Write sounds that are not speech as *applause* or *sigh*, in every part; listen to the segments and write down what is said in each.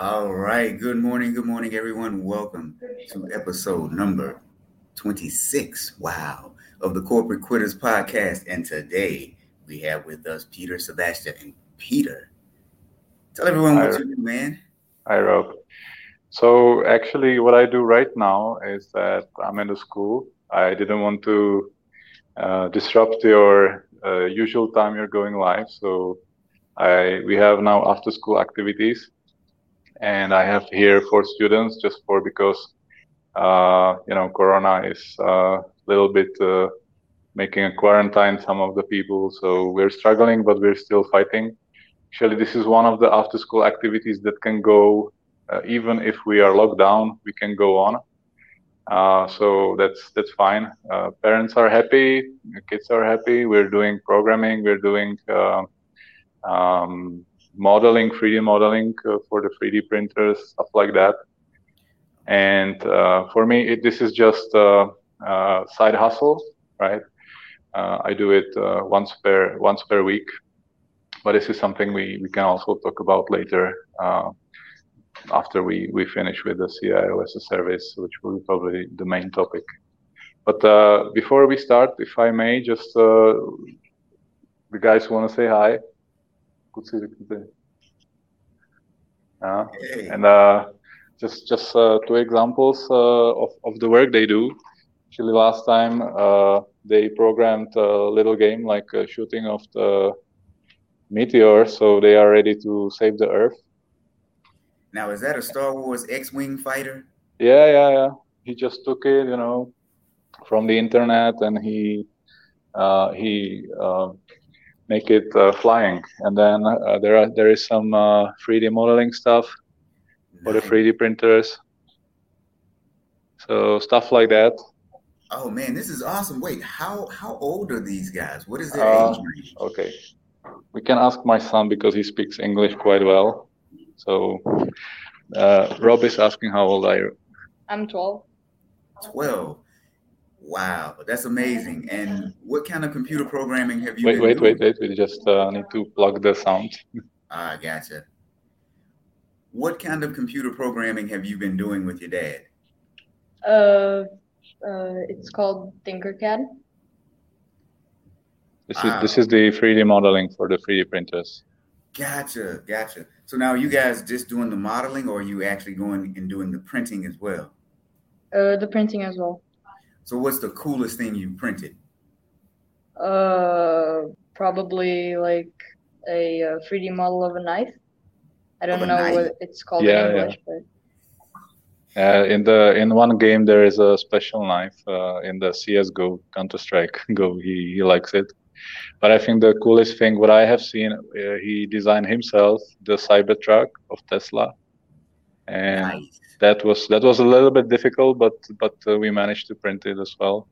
All right. Good morning. Good morning, everyone. Welcome to episode number 26. Wow. Of the Corporate Quitters podcast. And today we have with us Peter Sebesta. And Peter, tell everyone what you do, man. Hi, Rob. So, actually, what I do right now is that I'm in the school. I didn't want to uh, disrupt your uh, usual time you're going live. So, I we have now after school activities and I have here for students just for because uh, you know Corona is a uh, little bit uh, making a quarantine some of the people, so we're struggling, but we're still fighting. Actually, this is one of the after-school activities that can go uh, even if we are locked down. We can go on. Uh, so that's that's fine. Uh, parents are happy, kids are happy. We're doing programming. We're doing um, modeling, 3D modeling uh, for the 3D printers, stuff like that. And uh, for me, it, this is just a, a, side hustle, right? Uh, I do it once per once per week, but this is something we, we can also talk about later after we, we finish with the CIO as a service, which will be probably the main topic. But uh, before we start, if I may, just uh, the guys want to say hi. Uh, hey. And uh, just just uh, two examples uh, of of the work they do. Actually, last time uh, they programmed a little game like shooting of the meteor, so they are ready to save the Earth. Now, is that a Star Wars X-wing fighter? Yeah, yeah, yeah. He just took it, you know, from the internet, and he uh, he uh, make it uh, flying. And then uh, there are there is some 3D uh, modeling stuff for the 3D printers. So stuff like that. Oh man, this is awesome. Wait, how how old are these guys? What is their uh, age range? Okay, we can ask my son because he speaks English quite well. So uh, Rob is asking how old are you? I'm twelve. Twelve. Wow, that's amazing. And what kind of computer programming have you? Wait, wait, doing? wait, wait. We just uh, need to plug the sound. *laughs* Ah, gotcha. What kind of computer programming have you been doing with your dad? Uh, uh it's called Tinkercad. This is this is the 3D modeling for the 3D printers. Gotcha, gotcha. So now you guys just doing the modeling, or are you actually going and doing the printing as well? Uh, the printing as well. So what's the coolest thing you printed? Uh, probably like a, a 3D model of a knife. I don't know knife? what it's called yeah, in English, yeah. but. Uh, in the in one game there is a special knife uh, in the CS:GO Counter Strike Go. *laughs* He, he likes it, but I think the coolest thing what I have seen uh, he designed himself the Cybertruck of Tesla, and nice that was that was a little bit difficult, but but uh, we managed to print it as well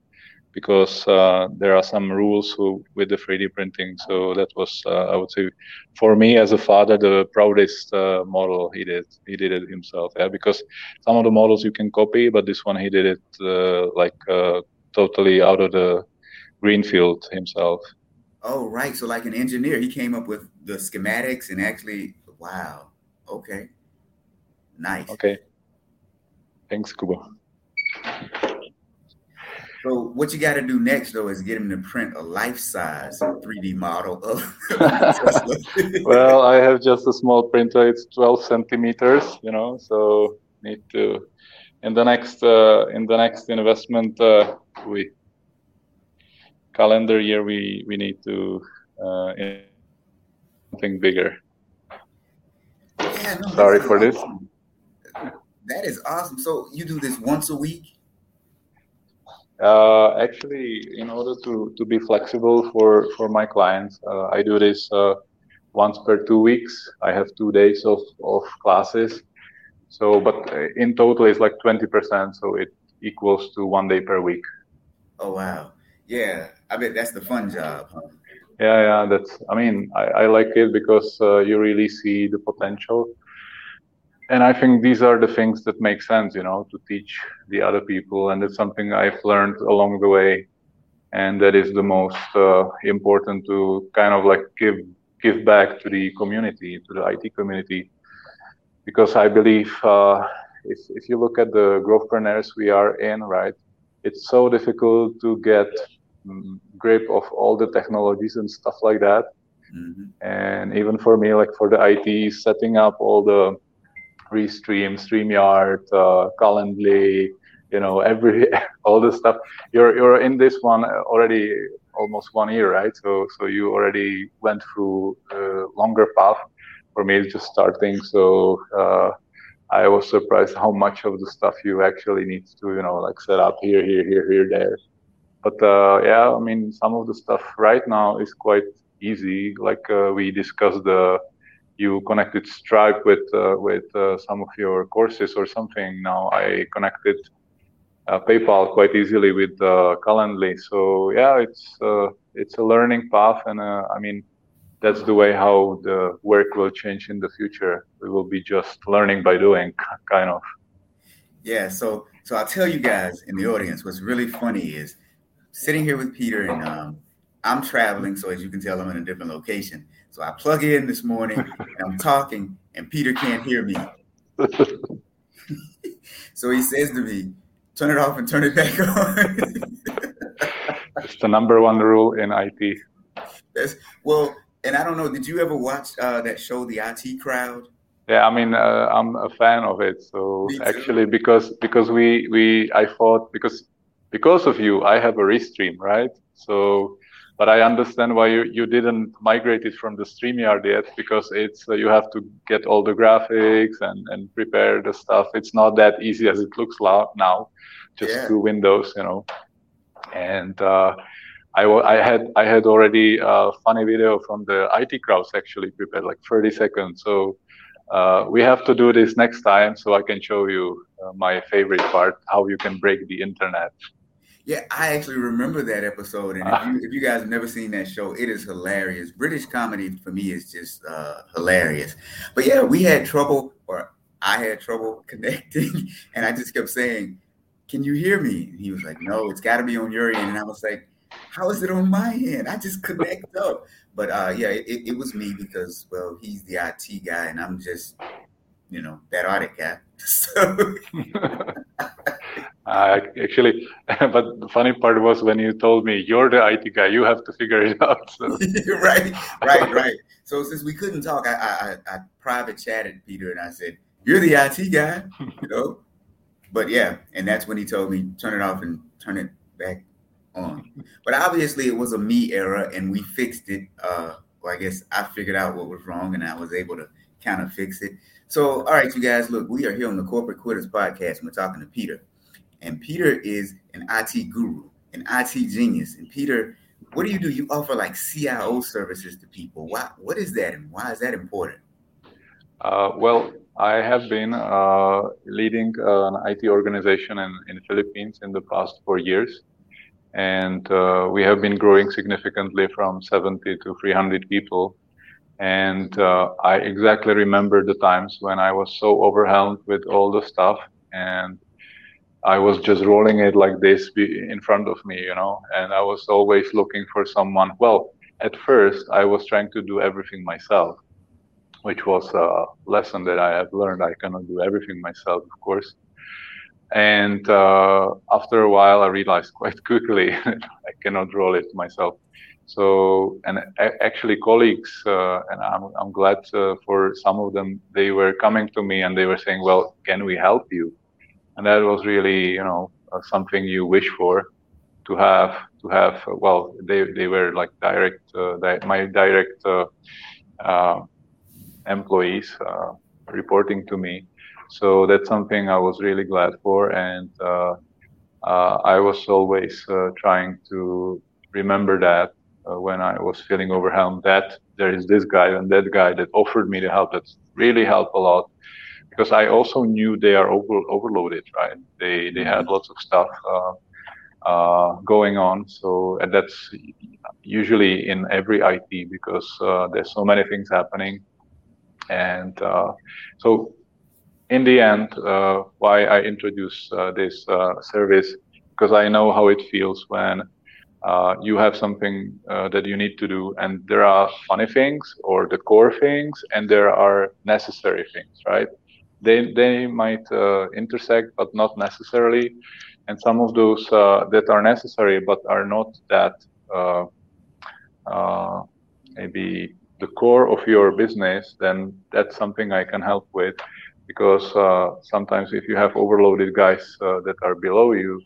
because uh, there are some rules who, with the 3D printing. So that was, uh, I would say, for me as a father, the proudest uh, model he did. He did it himself. Yeah, because some of the models you can copy, but this one he did it uh, like uh, totally out of the greenfield himself. Oh, right. So like an engineer, he came up with the schematics and actually, wow. Okay. Nice. Okay. Thanks, Kuba. So what you got to do next though is get him to print a life-size 3D model of. *laughs* *laughs* well, I have just a small printer. It's 12 centimeters, you know. So need to in the next uh, in the next investment uh, we calendar year we we need to uh, something bigger. Yeah, no, Sorry for awesome. this. That is awesome. So you do this once a week? Uh, actually, in order to, to be flexible for, for my clients, uh, I do this uh, once per two weeks. I have two days of, of classes. So, but in total, it's like 20%. So it equals to one day per week. Oh, wow. Yeah. I bet that's the fun job, huh? Yeah, yeah. That's, I mean, I, I like it because uh, you really see the potential and I think these are the things that make sense, you know, to teach the other people, and it's something I've learned along the way, and that is the most uh, important to kind of like give give back to the community, to the IT community, because I believe uh, if if you look at the growthpreneurs we are in, right, it's so difficult to get um, grip of all the technologies and stuff like that. Mm-hmm. And even for me, like for the IT, setting up all the Restream, StreamYard, uh, Calendly, you know, every *laughs* all this stuff. You're you're in this one already almost one year, right? So so you already went through a longer path. For me, it's just starting. So uh, I was surprised how much of the stuff you actually need to, you know, like set up here, here, here, here, there. But uh, yeah, I mean, some of the stuff right now is quite easy. Like uh, we discussed the you connected Stripe with uh, with uh, some of your courses or something. Now I connected uh, PayPal quite easily with uh, Calendly. So yeah, it's uh, it's a learning path, and uh, I mean that's the way how the work will change in the future. We will be just learning by doing, kind of. Yeah. So so I'll tell you guys in the audience what's really funny is sitting here with Peter and um, I'm traveling, so as you can tell, I'm in a different location. So I plug in this morning and I'm talking, and Peter can't hear me. *laughs* so he says to me, turn it off and turn it back on. *laughs* it's the number one rule in IT. That's, well, and I don't know, did you ever watch uh, that show, The IT Crowd? Yeah, I mean, uh, I'm a fan of it. So actually, because because we we I thought because because of you, I have a restream, right? So but I understand why you, you didn't migrate it from the StreamYard yet because it's uh, you have to get all the graphics and, and prepare the stuff. It's not that easy as it looks now, just yeah. through Windows, you know. And uh, I, I had I had already a funny video from the IT crowds actually prepared like 30 seconds. So uh, we have to do this next time so I can show you uh, my favorite part, how you can break the internet. Yeah, I actually remember that episode, and if you, if you guys have never seen that show, it is hilarious. British comedy for me is just uh, hilarious. But yeah, we had trouble, or I had trouble *laughs* connecting, and I just kept saying, "Can you hear me?" And he was like, "No, it's got to be on your end." And I was like, "How is it on my end? I just connect *laughs* up." But uh, yeah, it, it was me because well, he's the IT guy, and I'm just, you know, that audit guy. *laughs* So. Uh, actually, *laughs* but the funny part was when you told me you're the IT guy, you have to figure it *laughs* out. So. *laughs* right, right, right. So since we couldn't talk, I, I, I private chatted Peter and I said, "You're the IT guy," you know. But yeah, and that's when he told me turn it off and turn it back on. But obviously, it was a me error, and we fixed it. Uh, well, I guess I figured out what was wrong, and I was able to kind of fix it. So, all right, you guys, look, we are here on the Corporate Quitters podcast, and we're talking to Peter. And Peter is an IT guru, an IT genius. And Peter, what do you do? You offer like CIO services to people. Why? What is that, and why is that important? Uh, well, I have been uh, leading an IT organization in, in the Philippines in the past four years. And uh, we have been growing significantly from 70 to 300 people. And uh, I exactly remember the times when I was so overwhelmed with all the stuff and I was just rolling it like this in front of me, you know, and I was always looking for someone. Well, at first, I was trying to do everything myself, which was a lesson that I have learned. I cannot do everything myself, of course. And uh, after a while, I realized *laughs* quite quickly *laughs* I cannot roll it myself. So, and actually, colleagues, uh, and I'm, I'm glad uh, for some of them, they were coming to me and they were saying, Well, can we help you? And that was really you know uh, something you wish for to have to have uh, well they they were like direct uh, di- my direct uh, uh employees uh, reporting to me. So that's something i was really glad for. And i was always trying to remember that when i was feeling overwhelmed that there is this guy and that guy that offered me the help that really helped a lot because I also knew they are over, overloaded, right? They they had mm-hmm. lots of stuff uh, uh, going on. So and that's usually in every IT because uh, there's so many things happening, and uh, so in the end, uh, why I introduce uh, this service because I know how it feels when. you have something that you need to do, and there are funny things or the core things, and there are necessary things, right? They they might uh, intersect, but not necessarily. And some of those uh, that are necessary, but are not that uh, uh, maybe the core of your business, then that's something I can help with. Because uh, sometimes if you have overloaded guys that are below you,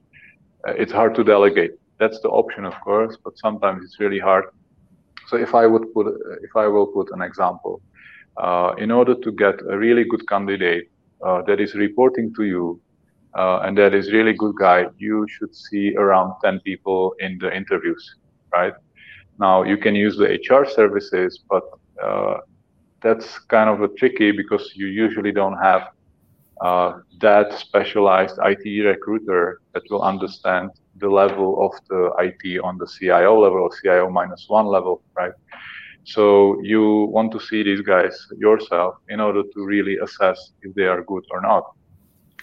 it's hard to delegate. That's the option, of course, but sometimes it's really hard. So if I would put, if I will put an example, uh, in order to get a really good candidate uh, that is reporting to you uh, and that is really good guy, you should see around 10 people in the interviews, right? Now you can use the HR services, but uh, that's kind of a tricky because you usually don't have uh, that specialized IT recruiter that will understand the level of the IT on the CIO level or CIO minus one level, right? So you want to see these guys yourself in order to really assess if they are good or not.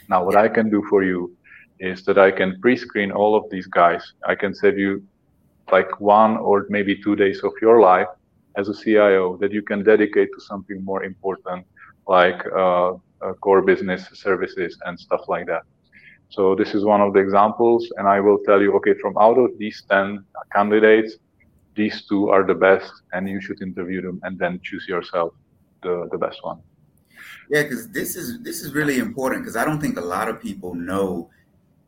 Now, what I can do for you is that I can pre-screen all of these guys. I can save you like one or maybe two days of your life as a CIO that you can dedicate to something more important like uh, uh, core business services and stuff like that. So this is one of the examples, and I will tell you, okay, from out of these 10 candidates, these two are the best and you should interview them and then choose yourself the, the best one yeah because this is this is really important because i don't think a lot of people know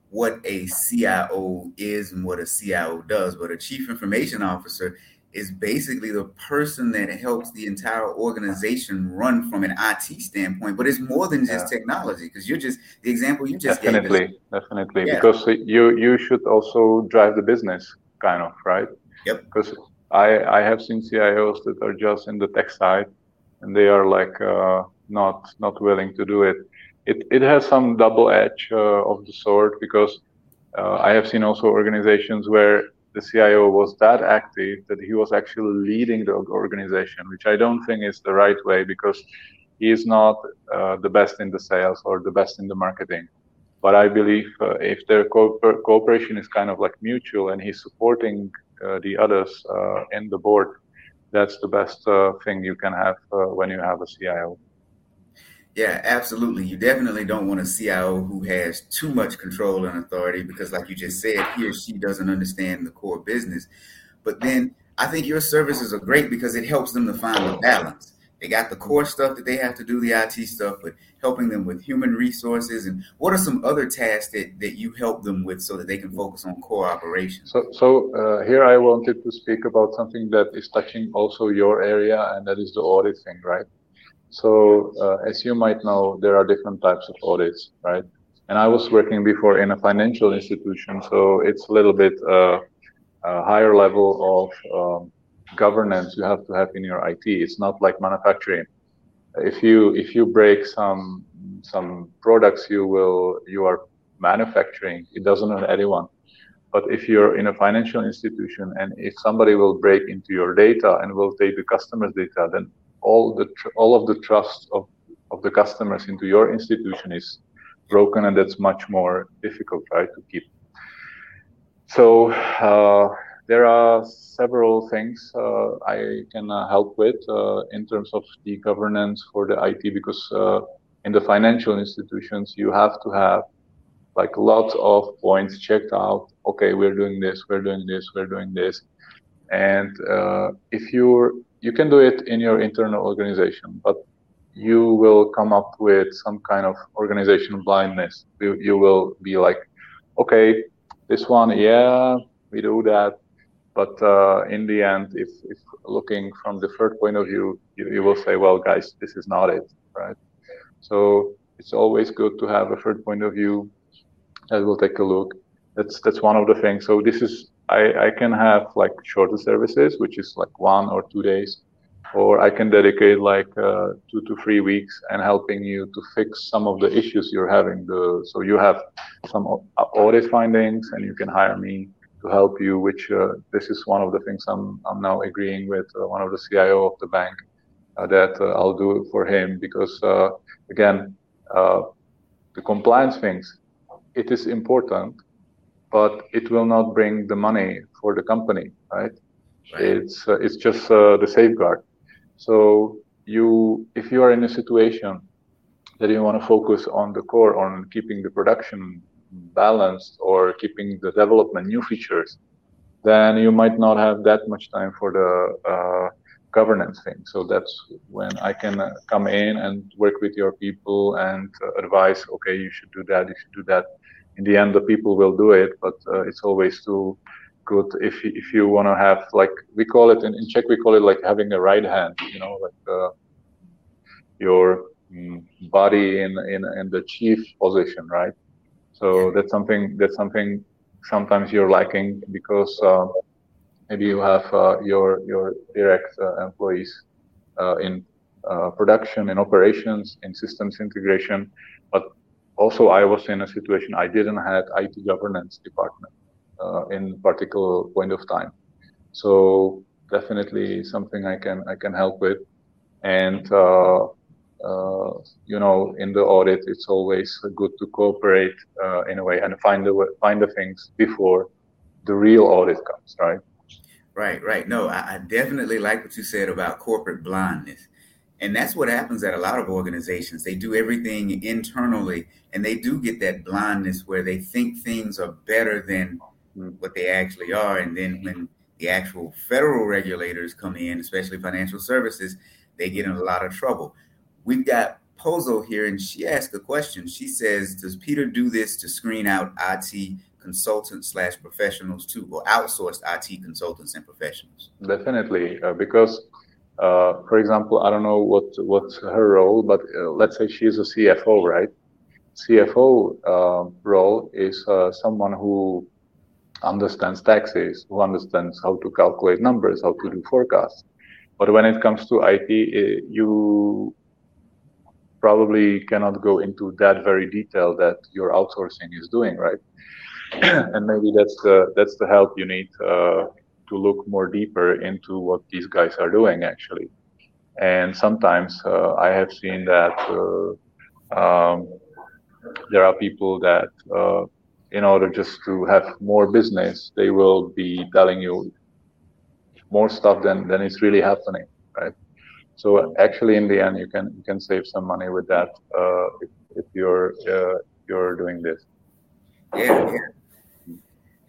what a cio is and what a cio does but a chief information officer is basically the person that helps the entire organization run from an IT standpoint, but it's more than just yeah. technology because you're just the example you just definitely, definitely, yeah. because you you should also drive the business, kind of, right? Yep. Because I I have seen CIOs that are just in the tech side, and they are like uh, not not willing to do it. It it has some double edge uh, of the sword because uh, I have seen also organizations where the CIO was that active that he was actually leading the organization, which I don't think is the right way because he is not uh, the best in the sales or the best in the marketing. But I believe uh, if their co- cooperation is kind of like mutual and he's supporting the others uh, in the board, that's the best uh, thing you can have when you have a CIO. Yeah, absolutely. You definitely don't want a CIO who has too much control and authority because, like you just said, he or she doesn't understand the core business. But then I think your services are great because it helps them to find the balance. They got the core stuff that they have to do, the IT stuff, but helping them with human resources and what are some other tasks that, that you help them with so that they can focus on core operations? So, so uh, here I wanted to speak about something that is touching also your area, and that is the audit thing, right? So, uh, as you might know, there are different types of audits, right? And I was working before in a financial institution, so it's a little bit uh, a higher level of um, governance you have to have in your IT. It's not like manufacturing. If you if you break some some products you will you are manufacturing, it doesn't hurt anyone. But if you're in a financial institution and if somebody will break into your data and will take the customer's data, then all the tr- all of the trust of of the customers into your institution is broken, and that's much more difficult, right, to keep. So. Uh, there are several things uh, I can uh, help with uh, in terms of the governance for the IT because in the financial institutions you have to have like lots of points checked out. Okay, we're doing this, we're doing this, we're doing this, and uh, if you're you can do it in your internal organization, but you will come up with some kind of organization blindness. You, you will be like, okay, this one, yeah, we do that, but uh, in the end, if, if looking from the third point of view, you, you will say, well, guys, this is not it, right? So it's always good to have a third point of view that will take a look. That's that's one of the things. So this is I, I can have like shorter services, which is like one or two days, or I can dedicate like uh, two to three weeks and helping you to fix some of the issues you're having. The so you have some audit findings, and you can hire me to help you, which uh, this is one of the things I'm, I'm now agreeing with uh, one of the CIO of the bank uh, that uh, I'll do for him because uh, again, uh, the compliance things, it is important, but it will not bring the money for the company, right? right. It's it's just the safeguard. So you, if you are in a situation that you want to focus on the core, on keeping the production balanced or keeping the development new features, then you might not have that much time for the uh, governance thing. So that's when I can uh, come in and work with your people and uh, advise. Okay, you should do that. You should do that. In the end, the people will do it, but uh, it's always too good if if you want to have like we call it in, in Czech we call it like having a right hand. You know, like uh, your mm, body in in in the chief position, right? So that's something that's something sometimes you're lacking because uh, maybe you have uh, your your direct uh, employees uh, in production, in operations, in systems integration, but also I was in a situation I didn't have IT governance department in particular point of time. So definitely something I can I can help with, and uh, you know, in the audit, it's always good to cooperate uh, in a way and find the find the things before the real audit comes, right? Right, right. No, I, I definitely like what you said about corporate blindness. And that's what happens at a lot of organizations. They do everything internally and they do get that blindness where they think things are better than mm. what they actually are. And then when the actual federal regulators come in, especially financial services, they get in a lot of trouble we've got Pozo here, and she asked a question. She says, "Does Peter do this to screen out IT consultants slash professionals too, or outsourced IT consultants and professionals?" Definitely, uh, because, uh, for example, I don't know what what's her role, but uh, let's say she's a CFO, right? CFO um, role is uh, someone who understands taxes, who understands how to calculate numbers, how to do forecasts. But when it comes to IT, uh, you probably cannot go into that very detail that your outsourcing is doing, right? *clears throat* and maybe that's the that's the help you need uh, to look more deeper into what these guys are doing actually. And sometimes uh, I have seen that uh, um, there are people that, uh, in order just to have more business, they will be telling you more stuff than than is really happening, right? So actually, in the end, you can you can save some money with that uh, if, if you're uh, you're doing this. Yeah, yeah,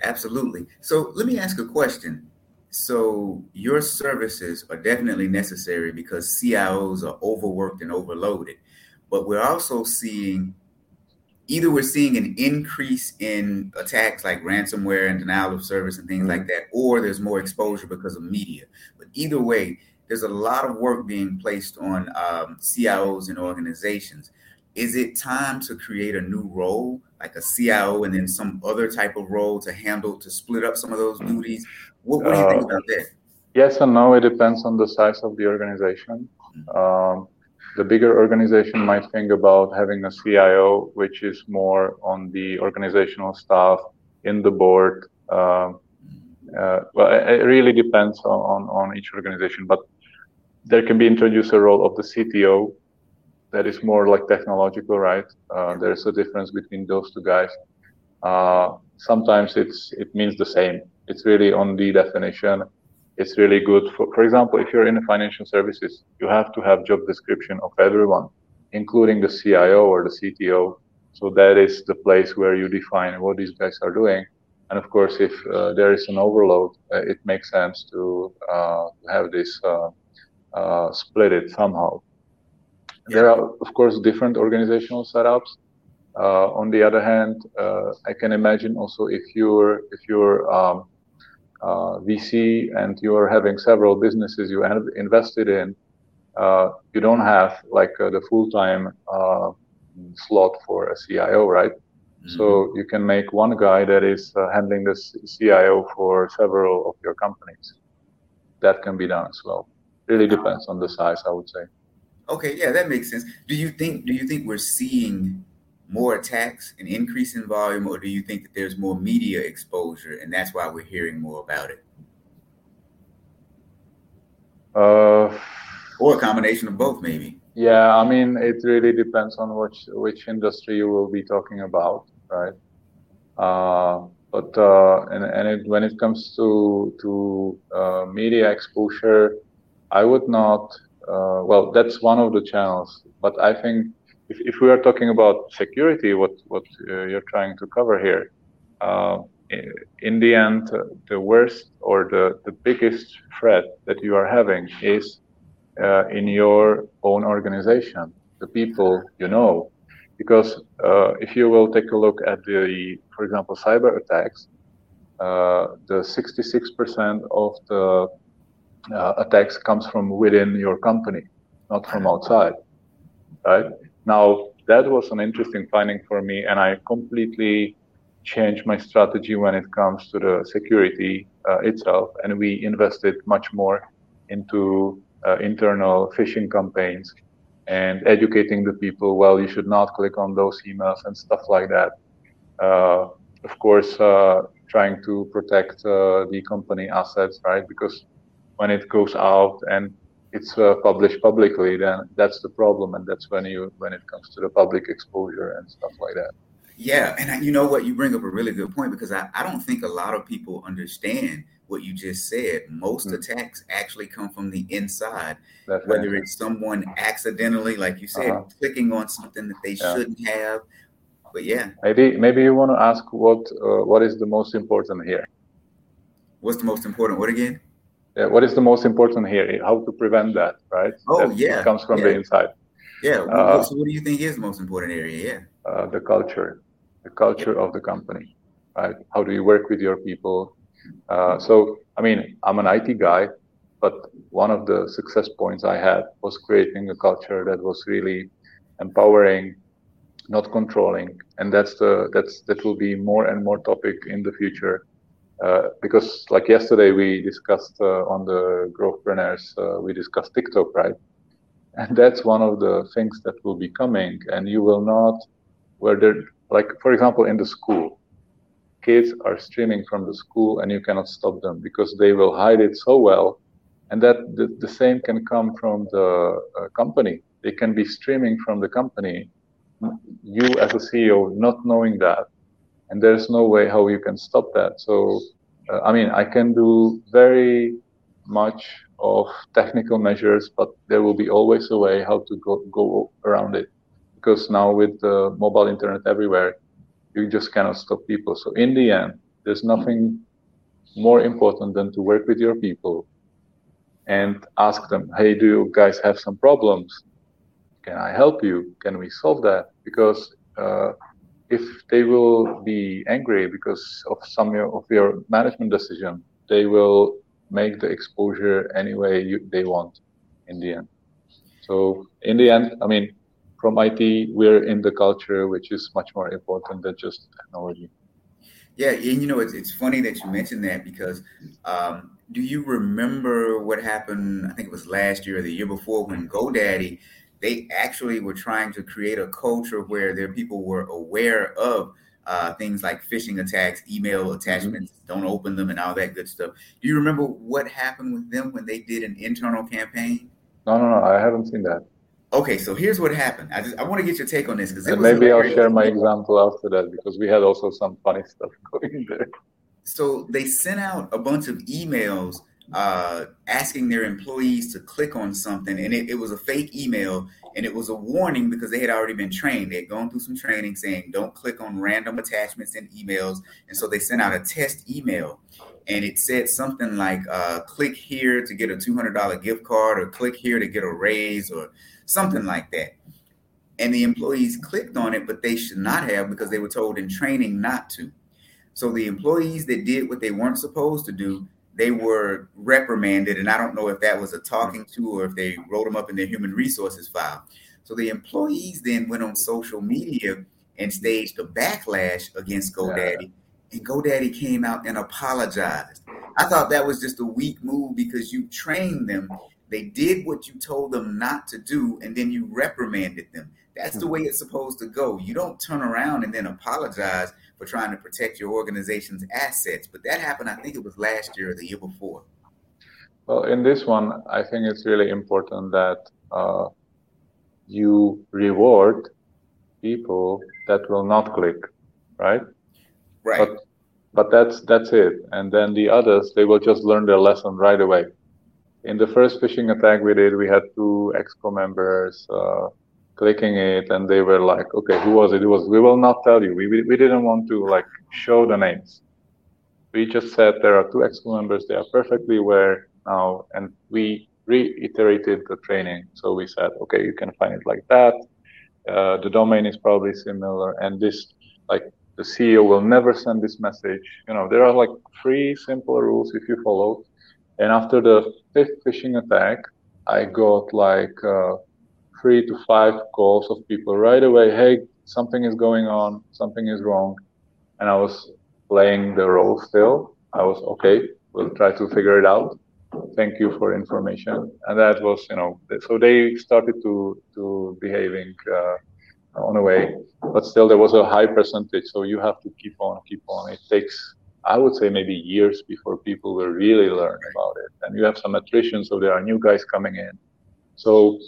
absolutely. So let me ask a question. So your services are definitely necessary because CIOs are overworked and overloaded, but we're also seeing either we're seeing an increase in attacks like ransomware and denial of service and things mm-hmm. like that, or there's more exposure because of media. But either way, there's a lot of work being placed on um, CIOs and organizations. Is it time to create a new role, like a CIO, and then some other type of role to handle to split up some of those duties? What, what do you think uh, about that? Yes and no. It depends on the size of the organization. Mm-hmm. Um, the bigger organization might think about having a CIO, which is more on the organizational staff in the board. Uh, uh, well, it really depends on, on, on, each organization, but there can be introduced a role of the CTO that is more like technological, right? Uh, there's a difference between those two guys. Uh, sometimes it's it means the same. It's really on the definition. It's really good for, for example, if you're in financial services, you have to have job description of everyone, including the CIO or the CTO. So that is the place where you define what these guys are doing. And of course, if uh, there is an overload, uh, it makes sense to uh, have this uh, split it somehow. Yeah. There are, of course, different organizational setups. Uh, on the other hand, uh, I can imagine also if you're if you're um, uh, VC and you're having several businesses you have invested in, uh, you don't have like uh, the full time slot for a CIO, right? Mm-hmm. So you can make one guy that is handling the CIO for several of your companies. That can be done as well really depends on the size, I would say. Okay, yeah, that makes sense. Do you think do you think we're seeing more attacks, an increase in volume, or do you think that there's more media exposure and that's why we're hearing more about it? Uh, or a combination of both, maybe. Yeah, I mean, it really depends on which which industry you will be talking about, right? Uh, but uh, and and it, when it comes to to uh, media exposure, I would not. Uh, well, that's one of the channels, but I think if, if we are talking about security, what what uh, you're trying to cover here, uh, in the end, uh, the worst or the, the biggest threat that you are having is uh, in your own organization, the people you know. Because if you will take a look at the, for example, cyber attacks, the 66% of the uh, attacks comes from within your company, not from outside, right? Now, that was an interesting finding for me, and I completely changed my strategy when it comes to the security uh, itself, and we invested much more into uh, internal phishing campaigns and educating the people. Well, you should not click on those emails and stuff like that. Uh, of course, uh, trying to protect uh, the company assets, right? Because when it goes out and it's uh, published publicly, then that's the problem, and that's when you when it comes to the public exposure and stuff like that. Yeah, and you know what? You bring up a really good point because I, I don't think a lot of people understand what you just said. Most mm-hmm. attacks actually come from the inside, That's whether right. it's someone accidentally, like you said, uh-huh. clicking on something that they yeah. shouldn't have. But yeah, maybe maybe you want to ask what uh, what is the most important here. What's the most important? What again? Yeah, what is the most important here? How to prevent that, right? Oh that yeah, comes from yeah. the inside. Yeah. Uh, so what do you think is the most important area? Yeah. Uh, the culture, the culture of the company, right? How do you work with your people? Uh, so, I mean, I'm an IT guy, but one of the success points I had was creating a culture that was really empowering, not controlling, and that's the that's that will be more and more topic in the future. Uh, because like yesterday we discussed uh, on the growthpreneurs, uh, we discussed TikTok, right? And that's one of the things that will be coming, and you will not, where there, like for example, in the school, kids are streaming from the school and you cannot stop them because they will hide it so well and that the, the same can come from the uh, company they can be streaming from the company you as a ceo not knowing that and there's no way how you can stop that so uh, i mean i can do very much of technical measures but there will be always a way how to go, go around it because now with the mobile internet everywhere you just cannot stop people. So in the end, there's nothing more important than to work with your people and ask them, hey, do you guys have some problems? Can I help you? Can we solve that? Because uh, if they will be angry because of some of your management decision, they will make the exposure any way you, they want in the end. So in the end, I mean, from IT, we're in the culture, which is much more important than just technology. Yeah, and you know, it's, it's funny that you mentioned that because um, do you remember what happened? I think it was last year or the year before when GoDaddy, they actually were trying to create a culture where their people were aware of uh, things like phishing attacks, email mm-hmm. attachments, don't open them, and all that good stuff. Do you remember what happened with them when they did an internal campaign? No, no, no, I haven't seen that. Okay, so here's what happened. I just I want to get your take on this because maybe I'll share my example after that because we had also some funny stuff *laughs* going there. So they sent out a bunch of emails uh, asking their employees to click on something, and it, it, was a fake email, and it was a warning because they had already been trained. They had gone through some training saying don't click on random attachments in emails, and so they sent out a test email, and it said something like uh, "click here to get a two hundred dollar gift card," or "click here to get a raise," or something like that. And the employees clicked on it, but they should not have because they were told in training not to. So the employees that did what they weren't supposed to do, they were reprimanded. And I don't know if that was a talking to or if they wrote them up in their human resources file. So the employees then went on social media and staged a backlash against GoDaddy. And GoDaddy came out and apologized. I thought that was just a weak move because you trained them they did what you told them not to do, and then you reprimanded them. That's the hmm. way it's supposed to go. You don't turn around and then apologize for trying to protect your organization's assets. But that happened, I think it was last year or the year before. Well, in this one, I think it's really important that uh, you reward people that will not click, right? Right. But, but that's that's it. And then the others, they will just learn their lesson right away in the first phishing attack we did, we had two exco members uh, clicking it, and they were like, "Okay, who was it? It was. We will not tell you. We we, we didn't want to like show the names. We just said there are two EXCO members. They are perfectly aware now, and we reiterated the training. So we said, okay, you can find it like that. Uh, the domain is probably similar, and this like the CEO will never send this message. You know, there are like three simple rules if you follow. And after the fifth phishing attack, I got like uh, three to five calls of people right away. Hey, something is going on, something is wrong, and I was playing the role still. I was okay. We'll try to figure it out. Thank you for information. And that was, you know, so they started to to behaving uh, on a way, but still there was a high percentage. So you have to keep on, keep on. It takes, I would say, maybe years before people will really learn about it. And you have some attrition, so there are new guys coming in. So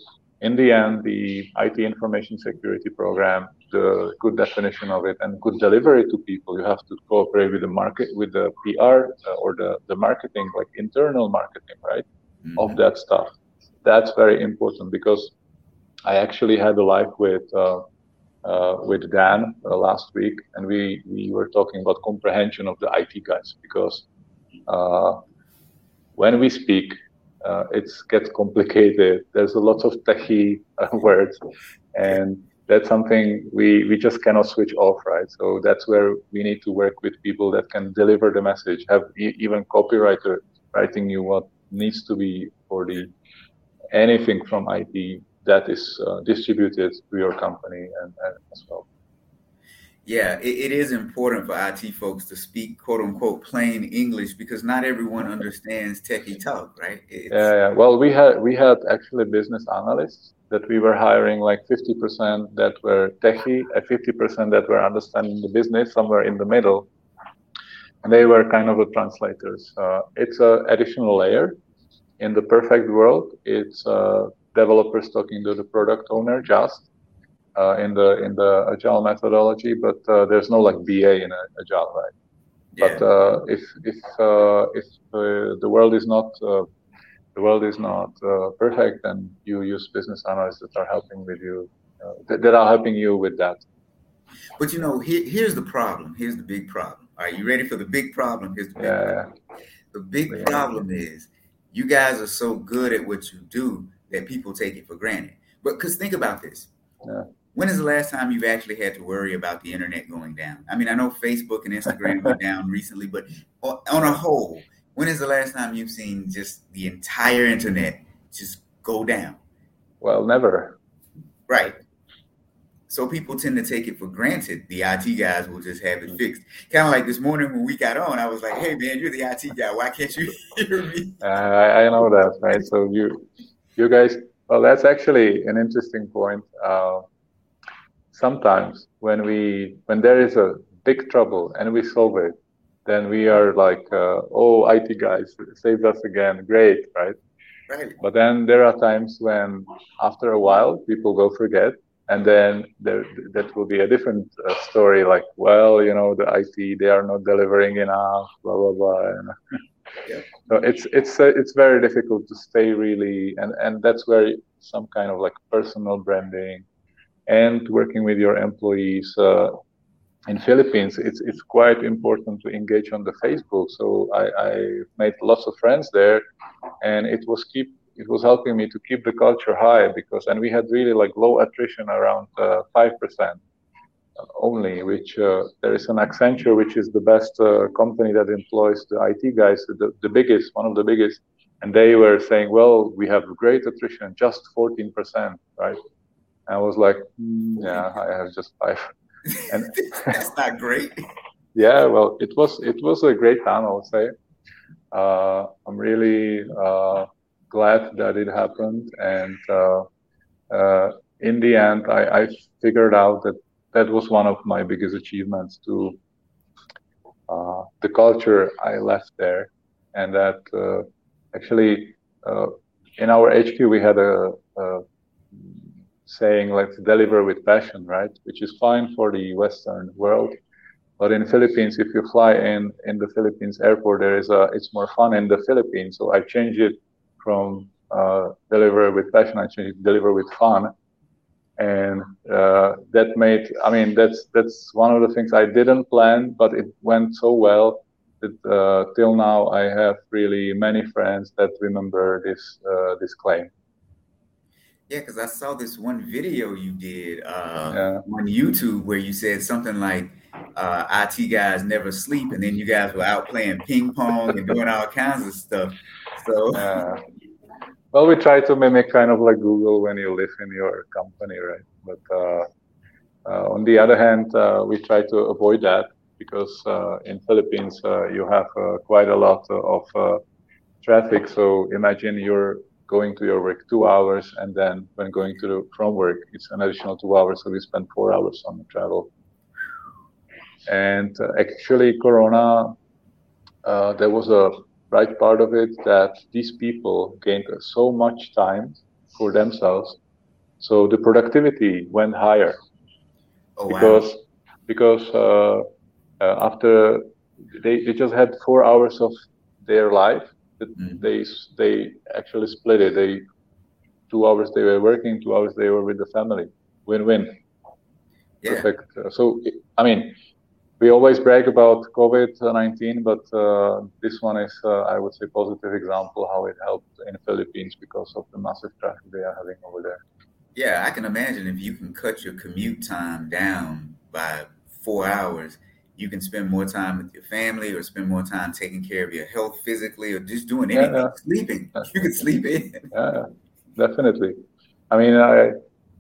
in the end, the IT information security program, the good definition of it and good delivery to people, you have to cooperate with the market, with the PR uh, or the, the marketing, like internal marketing, right, mm-hmm. of that stuff. That's very important because I actually had a live with uh, uh, with Dan uh, last week, and we we were talking about comprehension of the IT guys because uh, when we speak, uh, it gets complicated. There's a lot of techie uh, *laughs* words, and that's something we we just cannot switch off, right? So that's where we need to work with people that can deliver the message. Have e- even copywriter writing you what needs to be for the anything from IT that is uh, distributed to your company and, and as well. Yeah, it, it is important for IT folks to speak quote unquote plain English because not everyone understands techie talk, right? Yeah, yeah, Well, we had we had actually business analysts that we were hiring like 50% that were techie, and 50% that were understanding the business, somewhere in the middle. And they were kind of the translators. Uh, it's an additional layer. In the perfect world, it's uh, developers talking to the product owner just uh, in the in the agile methodology, but uh, there's no like BA in agile, right? Yeah. But uh, if if uh, if uh, the world is not uh, the world is not perfect, and you use business analysts that are helping with you that, that are helping you with that. But you know, here, here's the problem. Here's the big problem. Are you ready for the big problem? Here's the big yeah. problem. The big yeah. problem is you guys are so good at what you do that people take it for granted. But because think about this. Yeah. When is the last time you've actually had to worry about the internet going down? I mean, I know Facebook and Instagram went *laughs* down recently, but on a whole, when is the last time you've seen just the entire internet just go down? Well, never. Right. So people tend to take it for granted. The IT guys will just have it fixed. Kind of like this morning when we got on, I was like, "Hey man, you're the IT guy. Why can't you *laughs* hear me?" Uh, I know that, right? So you, you guys. Well, that's actually an interesting point. Uh, sometimes when we when there is a big trouble and we solve it, then we are like, uh, "Oh, IT guys saved us again. Great, right?" Right. But then there are times when, after a while, people will forget and then there that will be a different uh, story like well you know the IT they are not delivering enough blah blah blah *laughs* yeah. so it's it's uh, it's very difficult to stay really and and that's where some kind of like personal branding and working with your employees uh, in Philippines it's it's quite important to engage on the Facebook. So I, I made lots of friends there and it was keep it was helping me to keep the culture high because and we had really like low attrition around uh, five uh, percent only which uh, there is an accenture which is the best uh, company that employs the it guys the, the biggest one of the biggest. And they were saying well we have great attrition just 14% right? and i was like mm, yeah i have just five and *laughs* that's not great *laughs* yeah well it was it was a great time i would say uh, i'm really uh, glad that it happened. And uh, uh, in the end, I, I, figured out that that was one of my biggest achievements to uh, the culture I left there. And that uh, actually uh, in our HQ, we had a, a saying, let's deliver with passion, right? Which is fine for the Western world. But in Philippines, if you fly in in the Philippines airport, there is a it's more fun in the Philippines. So I changed it from uh, deliver with passion, I changed deliver with fun. and uh, that made i mean that's that's one of the things i didn't plan but it went so well that uh, till now i have really many friends that remember this uh, this claim yeah because i saw this one video you did uh, yeah. on youtube where you said something like uh, it guys never sleep and then you guys were out playing ping pong and doing all kinds of stuff so yeah *laughs* well, we try to mimic kind of like Google when you live in your company, right? But uh, uh, on the other hand, uh, we try to avoid that because uh, in Philippines uh, you have uh, quite a lot of traffic. So imagine you're going to your work two hours, and then when going to the, from work, it's an additional two hours. So we spend four hours on the travel. And actually, Corona, there was a right part of it that these people gained so much time for themselves so the productivity went higher oh, because wow. because uh, uh, after they, they just had four hours of their life mm. they they actually split it they two hours they were working two hours they were with the family win-win yeah. perfect so i mean we always brag about COVID-19, but uh, this one is, uh, I would say, positive example how it helped in the Philippines because of the massive traffic they are having over there. Yeah, I can imagine if you can cut your commute time down by four hours, you can spend more time with your family or spend more time taking care of your health physically or just doing anything, yeah, sleeping. You can sleep in. Yeah, definitely. I mean, I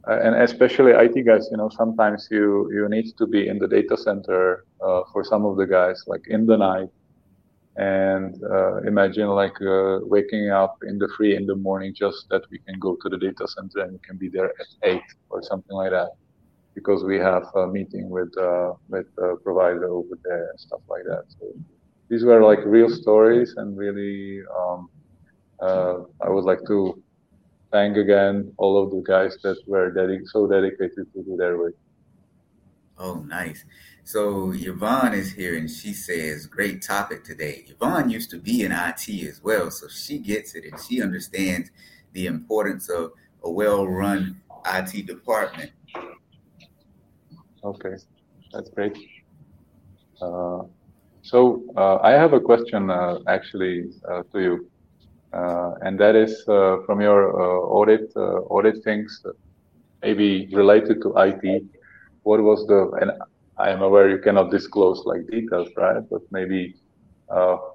and especially IT guys, you know, sometimes you you need to be in the data center uh, for some of the guys, like in the night, and uh, imagine like uh, waking up in the three in the morning just that we can go to the data center and we can be there at eight or something like that, because we have a meeting with uh, with a provider over there and stuff like that. So these were like real stories and really, um, uh, I would like to thank again all of the guys that were dedic- so dedicated to do their work. Oh, nice. So Yvonne is here and she says, great topic today. Yvonne used to be in IT as well, so she gets it and she understands the importance of a well-run IT department. Okay, that's great. Uh, so uh, I have a question uh, actually uh, to you. Uh, and that is uh, from your audit audit things, maybe related to IT. What was the and I am aware you cannot disclose like details, right? But maybe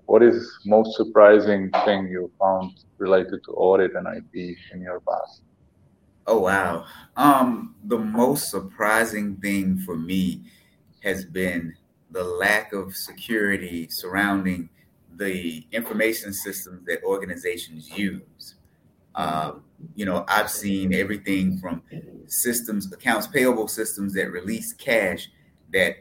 what is most surprising thing you found related to audit and IT in your past? Oh wow. Um, the most surprising thing for me has been the lack of security surrounding the information systems that organizations use. Um, you know, I've seen everything from systems, accounts payable systems that release cash that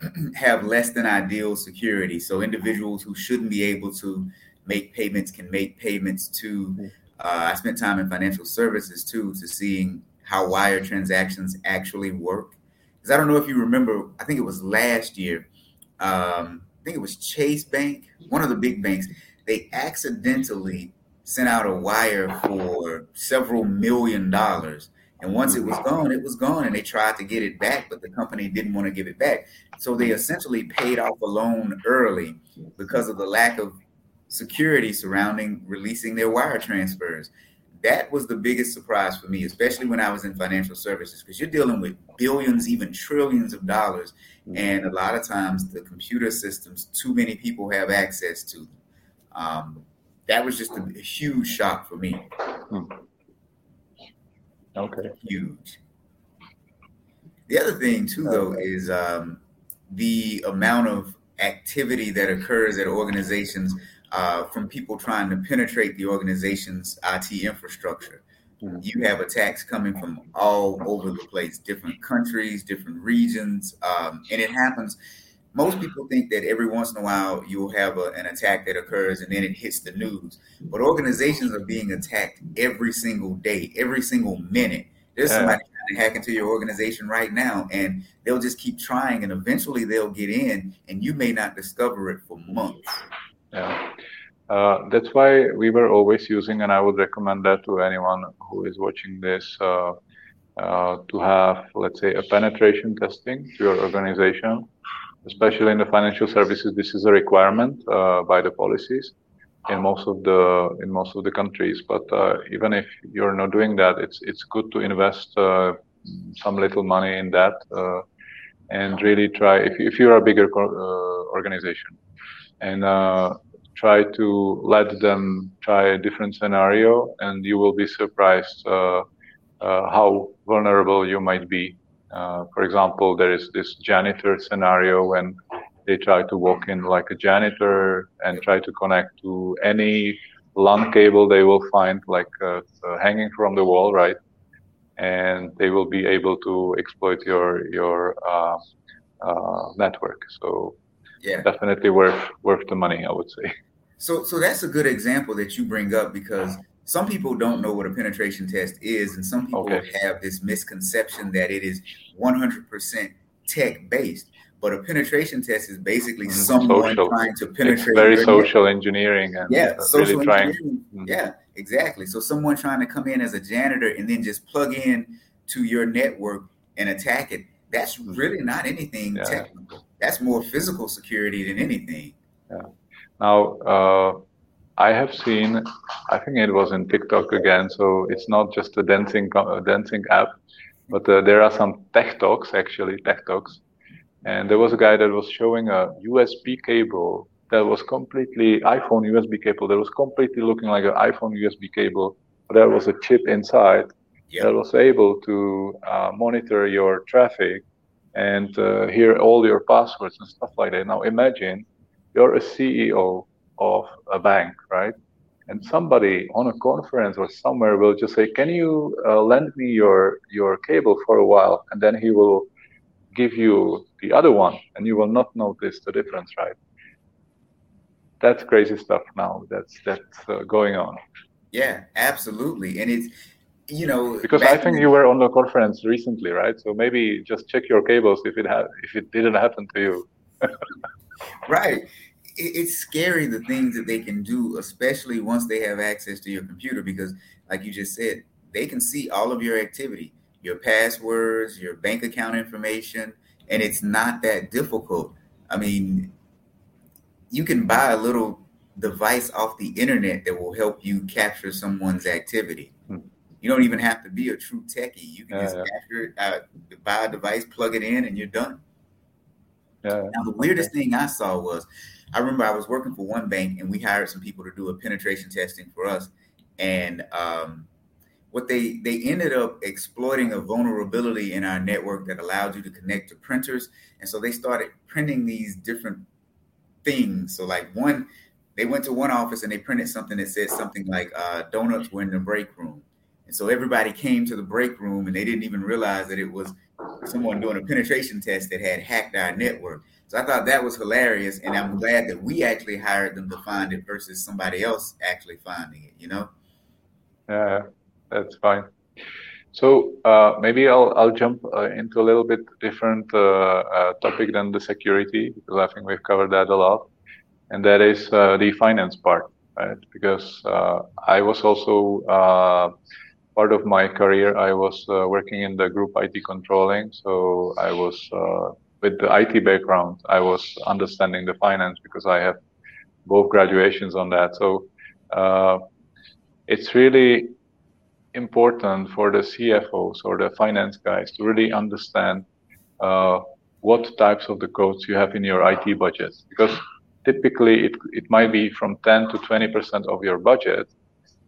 *clears throat* have less than ideal security. So individuals who shouldn't be able to make payments can make payments to. Uh, I spent time in financial services too to seeing how wire transactions actually work. Because I don't know if you remember, I think it was last year. Um, I think it was Chase Bank, one of the big banks, they accidentally sent out a wire for several million dollars. And once it was gone, it was gone, and they tried to get it back, but the company didn't want to give it back. So they essentially paid off a loan early because of the lack of security surrounding releasing their wire transfers. That was the biggest surprise for me, especially when I was in financial services, because you're dealing with billions, even trillions of dollars. And a lot of times the computer systems too many people have access to them. Um, that was just a, a, huge shock for me. Hmm. okay. Huge. The other thing too though is um, the amount of activity that occurs at organizations uh, from people trying to penetrate the organization's IT infrastructure Mm-hmm. You have attacks coming from all over the place, different countries, different regions, um, and it happens. Most people think that every once in a while you'll have a, an attack that occurs and then it hits the news. But organizations are being attacked every single day, every single minute. There's somebody trying to hack into your organization right now, and they'll just keep trying, and eventually they'll get in, and you may not discover it for months. Yeah. Uh, that's why we were always using, and I would recommend that to anyone who is watching this. Uh, uh, to have, let's say, a penetration testing to your organization, especially in the financial services. This is a requirement uh, by the policies in most of the in most of the countries. But uh, even if you're not doing that, it's it's good to invest uh, some little money in that and really try if if you're a bigger organization and try to let them try a different scenario, and you will be surprised uh, how vulnerable you might be. Uh, for example, there is this janitor scenario when they try to walk in like a janitor and try to connect to any LAN cable they will find like uh, uh, hanging from the wall, right? And they will be able to exploit your your uh, uh, network. So yeah, definitely worth worth the money, I would say. So so that's a good example that you bring up because some people don't know what a penetration test is, and some people okay. have this misconception that it is 100% tech based. But a penetration test is basically mm-hmm. someone social. trying to penetrate. It's very social engineering and yeah, social really trying. Mm-hmm. Yeah, exactly. So someone trying to come in as a janitor and then just plug in to your network and attack it. That's really not anything yeah. technical. That's more physical security than anything. Yeah. Now, uh, I have seen, I think it was in TikTok again, so it's not just a dancing a dancing app, but uh, there are some tech talks actually, tech talks, and there was a guy that was showing a USB cable that was completely iPhone USB cable that was completely looking like an iPhone USB cable, but there was a chip inside yep. that was able to uh, monitor your traffic and uh, hear all your passwords and stuff like that. Now imagine you're a CEO of a bank, right? And somebody on a conference or somewhere will just say, "Can you uh, lend me your your cable for a while?" And then he will give you the other one, and you will not notice the difference, right? That's crazy stuff now. That's that's uh, going on. Yeah, absolutely, and it's you know because I think you were on the conference recently, right? So maybe just check your cables if it had if it didn't happen to you. *laughs* right it's scary the things that they can do, especially once they have access to your computer, because like you just said, they can see all of your activity, your passwords, your bank account information, and it's not that difficult. I mean, you can buy a little device off the internet that will help you capture someone's activity. You don't even have to be a true techie. You can just capture, uh, buy a device, plug it in, and you're done. Yeah. Now, the weirdest thing I saw was I remember I was working for one bank and we hired some people to do a penetration testing for us. And um, what they they ended up exploiting a vulnerability in our network that allowed you to connect to printers. And so they started printing these different things. So like one, they went to one office and they printed something that said something like uh, donuts were in the break room. And so everybody came to the break room and they didn't even realize that it was someone doing a penetration test that had hacked our network. So I thought that was hilarious, and I'm glad that we actually hired them to find it versus somebody else actually finding it. You know? Yeah, that's fine. So uh, maybe I'll I'll jump uh, into a little bit different uh, uh topic than the security because I think we've covered that a lot, and that is uh, the finance part, right? Because uh, I was also part of my career I was working in the group IT controlling, so I was with the IT background, I was understanding the finance because I have both graduations on that. So uh, it's really important for the CFOs or the finance guys to really understand uh, what types of the codes you have in your IT budget because typically it, it might be from 10 to 20% of your budget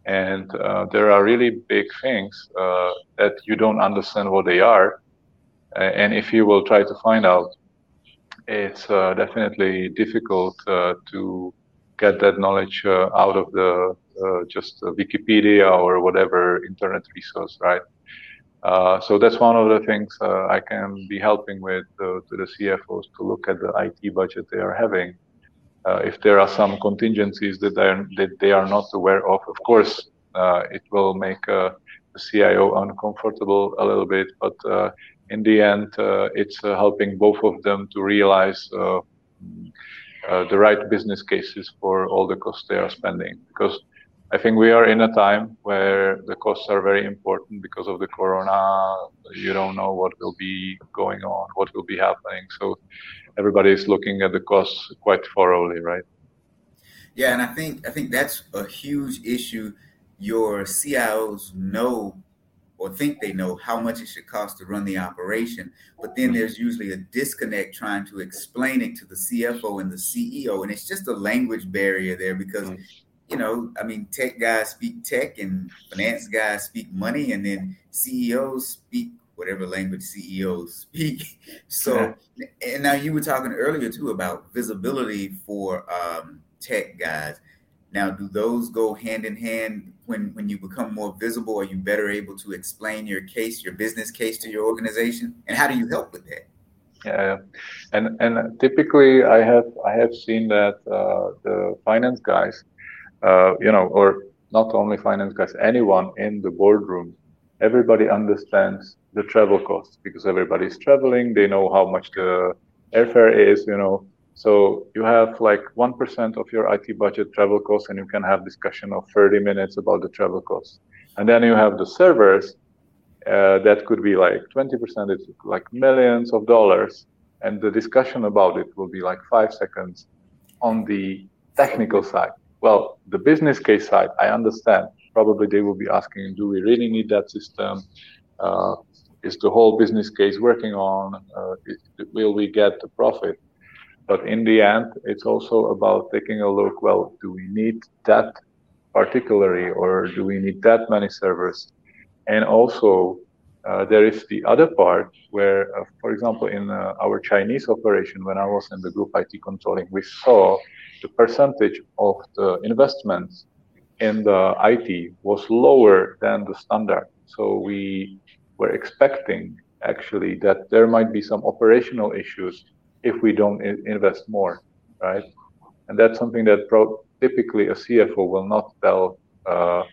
and uh, there are really big things uh, that you don't understand what they are uh, and if you will try to find out, it's uh, definitely difficult uh, to get that knowledge out of the just Wikipedia or whatever internet resource, right? Uh, so that's one of the things uh, I can be helping with uh, to the CFOs to look at the IT budget they are having. If there are some contingencies that they are, that they are not aware of, of course, it will make the CIO uncomfortable a little bit, but in the end, uh, it's uh, helping both of them to realize uh, the right business cases for all the costs they are spending. Because I think we are in a time where the costs are very important because of the corona. You don't know what will be going on, what will be happening. So everybody is looking at the costs quite thoroughly, right? Yeah, and I think I think that's a huge issue. Your CIOs know or think they know how much it should cost to run the operation. But then there's usually a disconnect trying to explain it to the CFO and the CEO. And it's just a language barrier there because. You know, I mean, tech guys speak tech and finance guys speak money, and then CEOs speak whatever language CEOs speak. *laughs* So, and now you were talking earlier too about visibility for um, tech guys. Now, do those go hand in hand when when you become more visible? Are you better able to explain your case, your business case to your organization, and how do you help with that? Yeah, and and typically I have I have seen that uh, the finance guys, uh, you know, or not only finance guys, anyone in the boardroom, everybody understands the travel costs because everybody is traveling. They know how much the airfare is, you know, so you have like 1% of your IT budget travel costs, and you can have discussion of 30 minutes about the travel costs. And then you have the servers uh, that could be like 20%, it's like millions of dollars. And the discussion about it will be like five seconds on the technical side. Well, the business case side, I understand. Probably they will be asking, do we really need that system? Uh, is the whole business case working on? Uh, will we get the profit? But in the end, it's also about taking a look well, do we need that particularly, or do we need that many servers? And also, uh, there is the other part where, uh, for example, in uh, our Chinese operation, when I was in the group IT controlling, we saw the percentage of the investments in the IT was lower than the standard. So we were expecting actually that there might be some operational issues if we don't invest more, right? And that's something that pro- typically a CFO will not tell uh,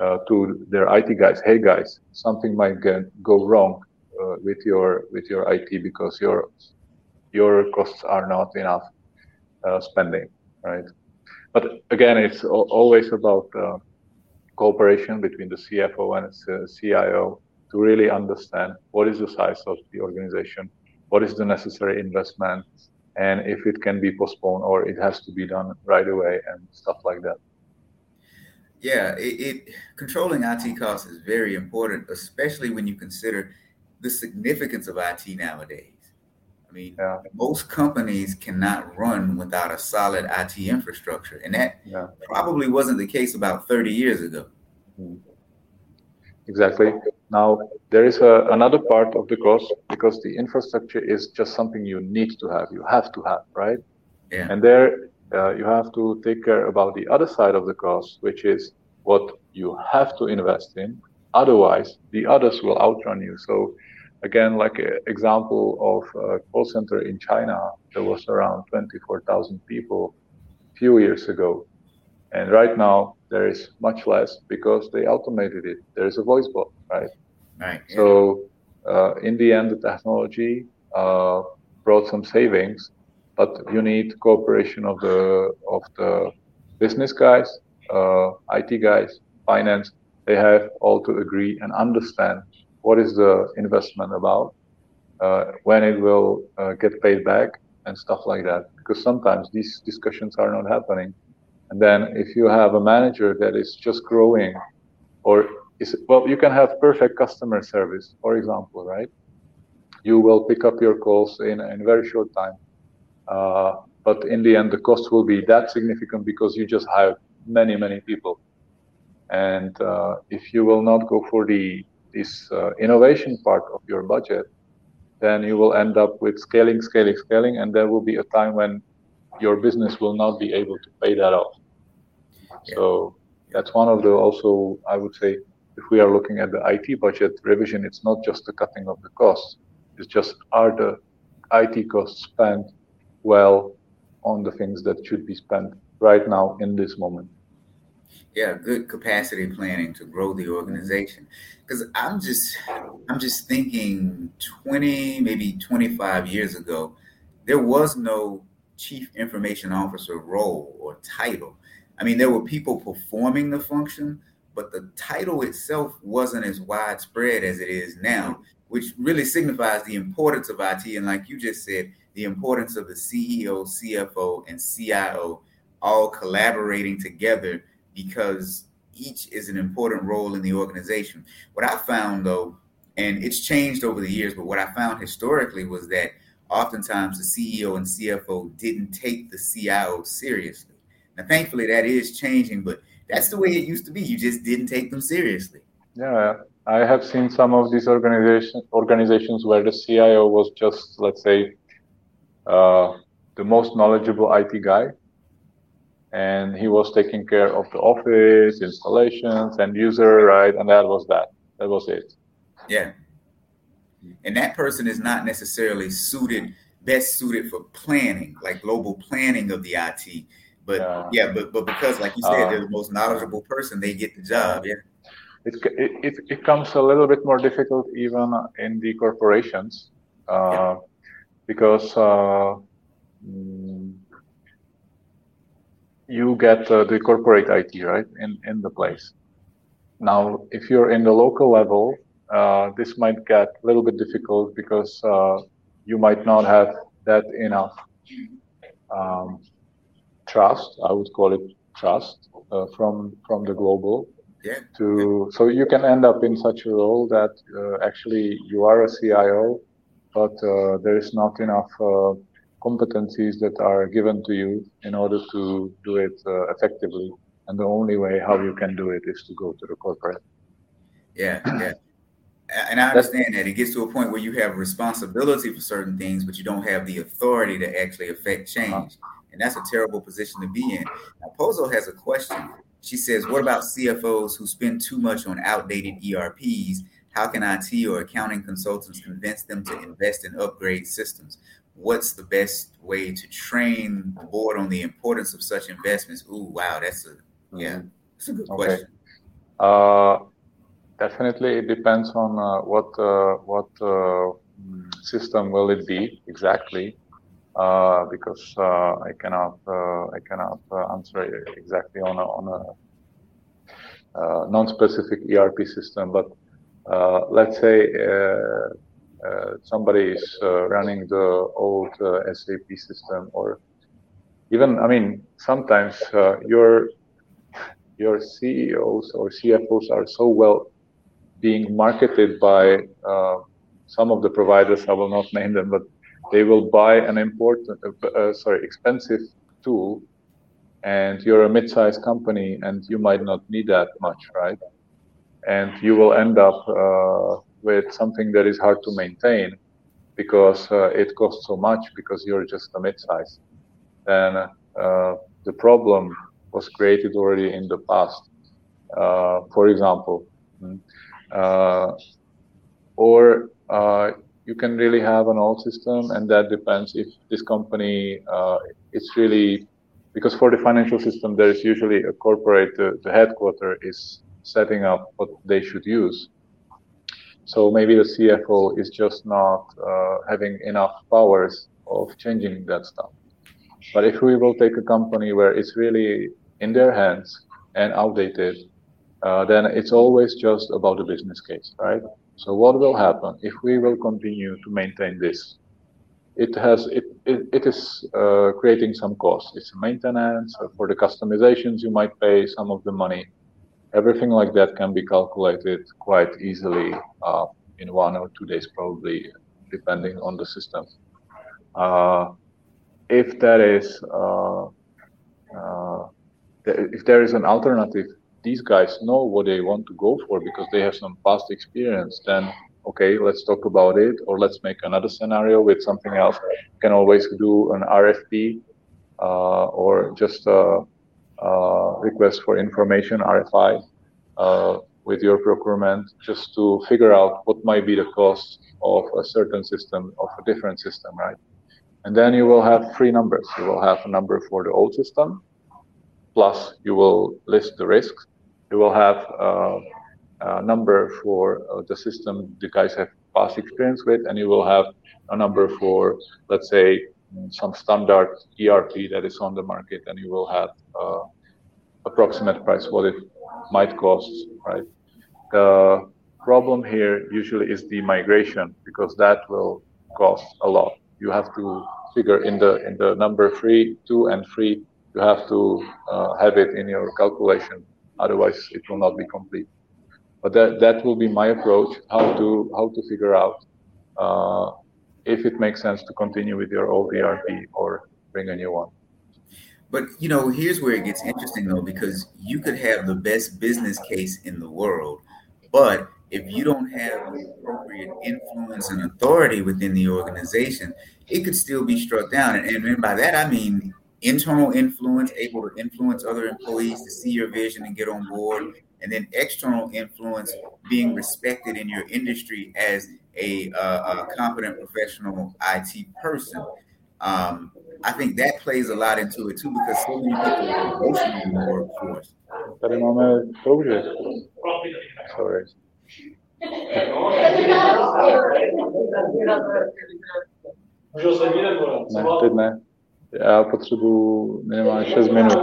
uh, to their IT guys. Hey guys, something might get, go wrong uh, with your with your IT because your your costs are not enough uh, spending, right? But again, it's always about uh, cooperation between the CFO and the CIO to really understand what is the size of the organization, what is the necessary investment and if it can be postponed or it has to be done right away and stuff like that yeah it, it, controlling it costs is very important especially when you consider the significance of it nowadays mean yeah. most companies cannot run without a solid it infrastructure and that yeah. probably wasn't the case about 30 years ago mm-hmm. exactly now, there is a, another part of the cost because the infrastructure is just something you need to have, you have to have, right? Yeah. And there uh, you have to take care about the other side of the cost, which is what you have to invest in. Otherwise, the others will outrun you. So, again, like an example of a call center in China, there was around 24,000 people a few years ago. And right now, there is much less because they automated it. There is a voice bot, right? Right. So uh, in the end, the technology uh, brought some savings, but you need cooperation of the of the business guys, uh, IT guys, finance. They have all to agree and understand what is the investment about, uh, when it will uh, get paid back, and stuff like that. Because sometimes these discussions are not happening and then if you have a manager that is just growing or is well, you can have perfect customer service, for example, right? You will pick up your calls in, in a very short time. Uh, but in the end, the cost will be that significant because you just hired many, many people. And uh, if you will not go for the this uh, innovation part of your budget, then you will end up with scaling, scaling, scaling, and there will be a time when your business will not be able to pay that off. Yeah. So that's one of the also I would say if we are looking at the IT budget revision, it's not just the cutting of the costs. It's just are the IT costs spent well on the things that should be spent right now in this moment. Yeah, good capacity planning to grow the organization. Because I'm just I'm just thinking 20, maybe 25 years ago, there was no chief information officer role or title. I mean, there were people performing the function, but the title itself wasn't as widespread as it is now, which really signifies the importance of IT. And like you just said, the importance of the CEO, CFO, and CIO all collaborating together because each is an important role in the organization. What I found though, and it's changed over the years, but what I found historically was that oftentimes the CEO and CFO didn't take the CIO seriously. Now, thankfully, that is changing, but that's the way it used to be. You just didn't take them seriously. Yeah, I have seen some of these organization, organizations where the CIO was just, let's say, uh, the most knowledgeable IT guy, and he was taking care of the office installations and user, right? And that was that. That was it. Yeah. And that person is not necessarily suited, best suited for planning, like global planning of the IT. But yeah, yeah but but because, like you said, uh, they're the most knowledgeable person, they get the job. Yeah. It, it, it comes a little bit more difficult even in the corporations uh, yeah. because uh, mm, you get uh, the corporate IT right in in the place. Now, if you're in the local level, uh, this might get a little bit difficult because uh, you might not have that enough um, trust. I would call it trust uh, from from the global. Yeah. To so you can end up in such a role that uh, actually you are a CIO, but uh, there is not enough competencies that are given to you in order to do it uh, effectively. And the only way how you can do it is to go to the corporate. Yeah, yeah *clears throat* and I understand that it gets to a point where you have responsibility for certain things, but you don't have the authority to actually affect uh-huh. change. And that's a terrible position to be in. Now, Pozo has a question. She says, What about CFOs who spend too much on outdated ERPs? How can IT or accounting consultants convince them to invest in upgrade systems? What's the best way to train the board on the importance of such investments? Ooh, wow, that's a yeah, that's a good okay. question. Uh, Definitely, it depends on uh, what uh, what uh, system will it be exactly, uh, because uh, I cannot uh, I cannot answer exactly on a, on a non-specific ERP system. But let's say somebody is running the old SAP system, or even I mean sometimes your your CEOs or CFOs are so well being marketed by uh, some of the providers. I will not name them, but they will buy an important, uh, uh, sorry, expensive tool, and you're a mid-sized company, and you might not need that much, right? And you will end up uh, with something that is hard to maintain because uh, it costs so much because you're just a mid-size. And uh, the problem was created already in the past. for example, uh, or uh, you can really have an old system, and that depends if this company uh, it's really because for the financial system there is usually a corporate the, the headquarter is setting up what they should use. So maybe the CFO is just not uh, having enough powers of changing that stuff. But if we will take a company where it's really in their hands and outdated, uh, then it's always just about the business case, right? So what will happen if we will continue to maintain this? It has it it, it is uh, creating some costs. It's maintenance for the customizations. You might pay some of the money. Everything like that can be calculated quite easily uh, in one or two days, probably, depending on the system. Uh, if that is uh, if there is an alternative these guys know what they want to go for because they have some past experience, then okay, let's talk about it, or let's make another scenario with something else. You can always do an RFP uh, or just a, request for information RFI uh, with your procurement, just to figure out what might be the cost of a certain system of a different system, right? And then you will have three numbers. You will have a number for the old system, plus you will list the risks, you will have uh, a number for uh, the system the guys have past experience with, and you will have a number for, let's say, some standard ERP that is on the market, and you will have uh, approximate price, what it might cost, right? The problem here usually is the migration because that will cost a lot. You have to figure in the in the number three, two, and three. You have to uh, have it in your calculation. Otherwise, it will not be complete. But that that will be my approach. How to how to figure out uh, if it makes sense to continue with your old ERP or bring a new one. But you know, here's where it gets interesting though, because you could have the best business case in the world, but if you don't have the appropriate influence and authority within the organization, it could still be struck down. And, and by that I mean internal influence, able to influence other employees to see your vision and get on board, and then external influence, being respected in your industry as a, uh, a competent professional IT person. Um, I think that plays a lot into it too because so many people are emotional in the workforce. Tady máme touže. Sorry. *laughs* Ne, teď ne. Já potřebuji minimálně 6 minut.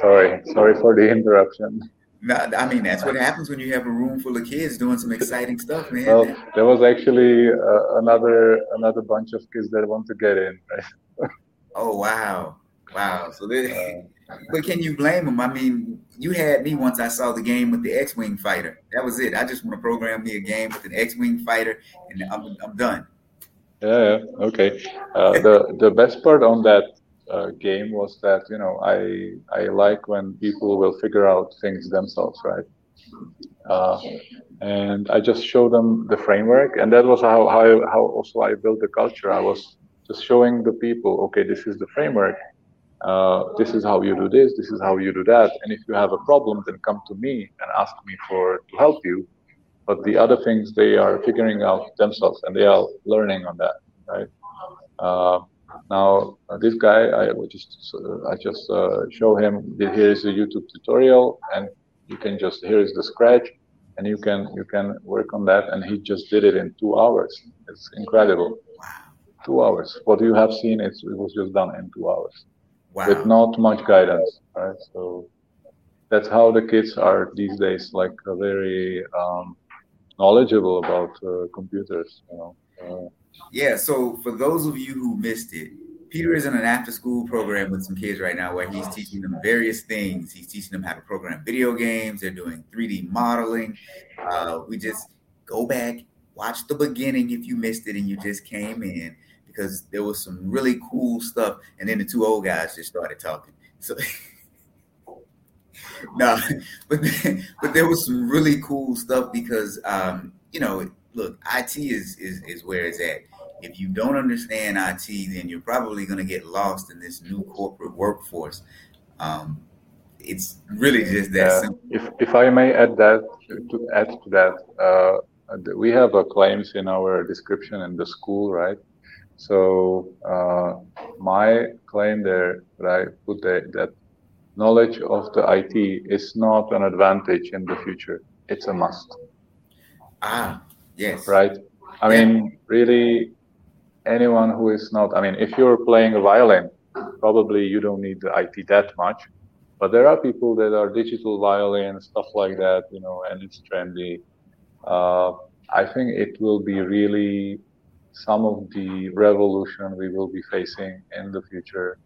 Sorry, sorry for the interruption. No, I mean that's what happens when you have a room full of kids doing some exciting stuff, man. Well, there was actually uh, another another bunch of kids that want to get in. Right? *laughs* oh wow, wow! So, they, uh, *laughs* but can you blame them? I mean, you had me once. I saw the game with the X-wing fighter. That was it. I just want to program me a game with an X-wing fighter, and I'm I'm done. Yeah, yeah. okay. Uh, the the best part on that uh, game was that you know I I like when people will figure out things themselves, right? Uh, and I just show them the framework, and that was how how how also I built the culture. I was just showing the people, okay, this is the framework. Uh, this is how you do this. This is how you do that. And if you have a problem, then come to me and ask me for to help you. But the other things they are figuring out themselves, and they are learning on that, right? Now uh, this guy, I just uh, I just uh, show him here is a YouTube tutorial, and you can just here is the scratch, and you can you can work on that, and he just did it in two hours. It's incredible. Wow. Two hours. What you have seen, it was just done in two hours, wow. with not much guidance. Right. So that's how the kids are these days, like very um, knowledgeable about uh, computers. You know. Uh, yeah, so for those of you who missed it, Peter is in an after school program with some kids right now where he's teaching them various things. He's teaching them how to program video games, they're doing 3D modeling. Uh, we just go back, watch the beginning if you missed it and you just came in because there was some really cool stuff. And then the two old guys just started talking. So. *laughs* no, *laughs* but *laughs* but there was some really cool stuff because um, you know, look, IT is is is where it's at if you don't understand IT, then you're probably going to get lost in this new corporate workforce. Um, it's really just that simple. If, if I may add that to add to that, uh, we have a claims in our description in the school, right? So uh, my claim there that I put there that knowledge of the IT is not an advantage in the future; it's a must. Ah, yes. Right. I yeah. mean, really, anyone who is not, I mean, if you're playing a violin, probably you don't need the IT that much. But there are people that are digital violin, stuff like that, you know, and it's trendy. Uh, I think it will be really some of the revolution we will be facing in the future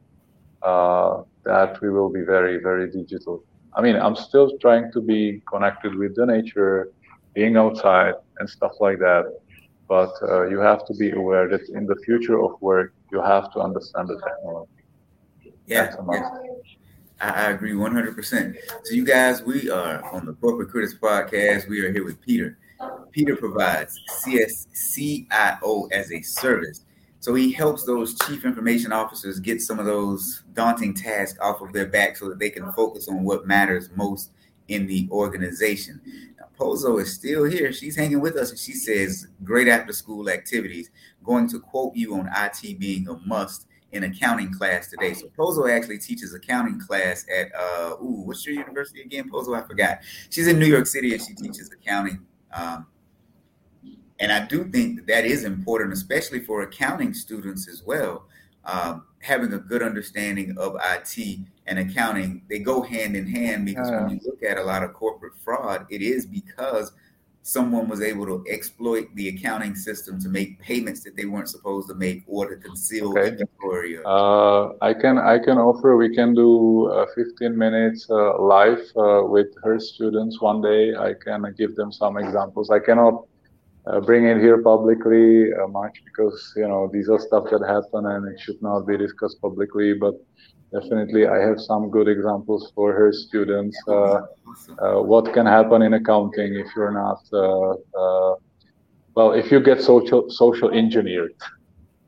uh, that we will be very, very digital. I mean, I'm still trying to be connected with the nature, being outside and stuff like that but uh, you have to be aware that in the future of work, you have to understand the technology. Yeah, yeah. I, I agree 100%. So, you guys, we are on the Corporate Critics Podcast. We are here with Peter. Peter provides CSCIO as a service. So he helps those chief information officers get some of those daunting tasks off of their back so that they can focus on what matters most in the organization. Pozo is still here. She's hanging with us and she says, Great after school activities. Going to quote you on IT being a must in accounting class today. So Pozo actually teaches accounting class at uh ooh, what's your university again? Pozo, I forgot. She's in New York City and she teaches accounting. Um, and I do think that, that is important, especially for accounting students as well. Um, having a good understanding of IT and accounting they go hand in hand because yeah. when you look at a lot of corporate fraud, it is because someone was able to exploit the accounting system to make payments that they weren't supposed to make or to conceal okay. inventory. Uh, I can I can offer we can do uh, 15 minutes uh, live uh, with her students one day. I can give them some examples. I cannot uh, bring it here publicly uh, much because you know these are stuff that happen and it should not be discussed publicly. But definitely, I have some good examples for her students. Uh, uh what can happen in accounting if you're not uh, uh, well, if you get social social engineered.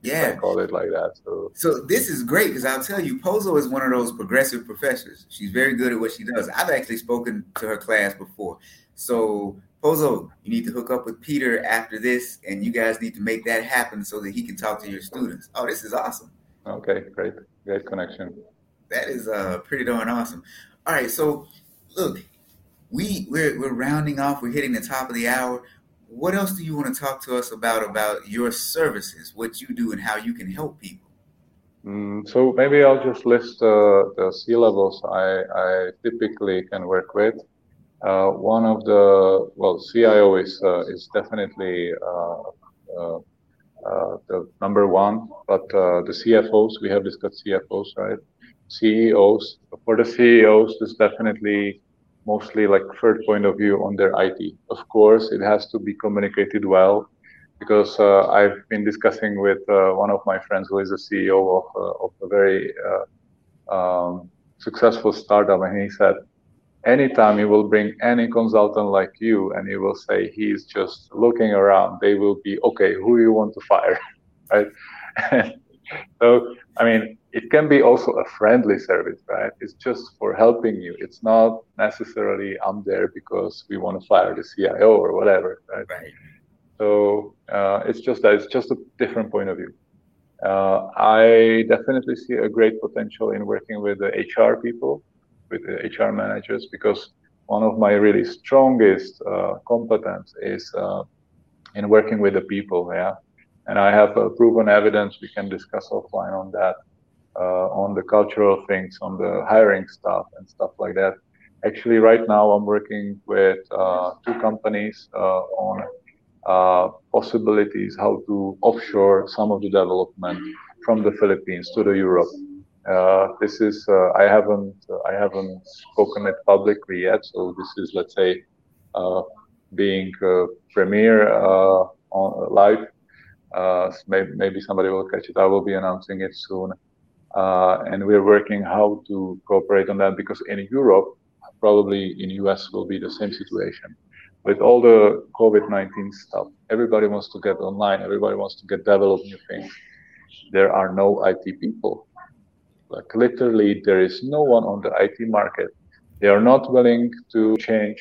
Yeah, I call it like that. So, so this is great because I'll tell you, Pozo is one of those progressive professors. She's very good at what she does. I've actually spoken to her class before. So Pozo, you need to hook up with Peter after this, and you guys need to make that happen so that he can talk to your students. Oh, this is awesome. Okay, great, great connection. That is uh pretty darn awesome. All right, so look, we we're we're rounding off. We're hitting the top of the hour. What else do you want to talk to us about about your services, what you do, and how you can help people? Mm, so maybe I'll just list uh, the C levels I, I typically can work with. Uh, one of the well, CIO is uh, is definitely uh, uh, uh the number one, but the CFOs we have discussed CFOs, right? CEOs for the CEOs, there's definitely mostly like third point of view on their IT. Of course, it has to be communicated well because uh, I've been discussing with uh, one of my friends who is a CEO of uh, of a very um, successful startup, and he said anytime you will bring any consultant like you and you will say he's just looking around, they will be, okay, who you want to fire, *laughs* right? *laughs* so, I mean, it can be also a friendly service, right? It's just for helping you. It's not necessarily I'm there because we want to fire the CIO or whatever, right? Right. So uh, it's just that it's just a different point of view. Uh, I definitely see a great potential in working with the HR people with the HR managers because one of my really strongest uh, competence is uh, in working with the people. Yeah, and I have uh, proven evidence. We can discuss offline on that, on the cultural things, on the hiring stuff and stuff like that. Actually, right now I'm working with uh, two companies uh, on possibilities how to offshore some of the development from the Philippines to the Europe. Uh, this is uh, I haven't uh, I haven't spoken it publicly yet, so this is let's say uh, being uh, premiere uh, on live. maybe, maybe somebody will catch it. I will be announcing it soon, and we're working how to cooperate on that because in Europe, probably in US will be the same situation with all the COVID-19 stuff. Everybody wants to get online. Everybody wants to get develop new things. There are no IT people like literally, there is no one on the IT market. They are not willing to change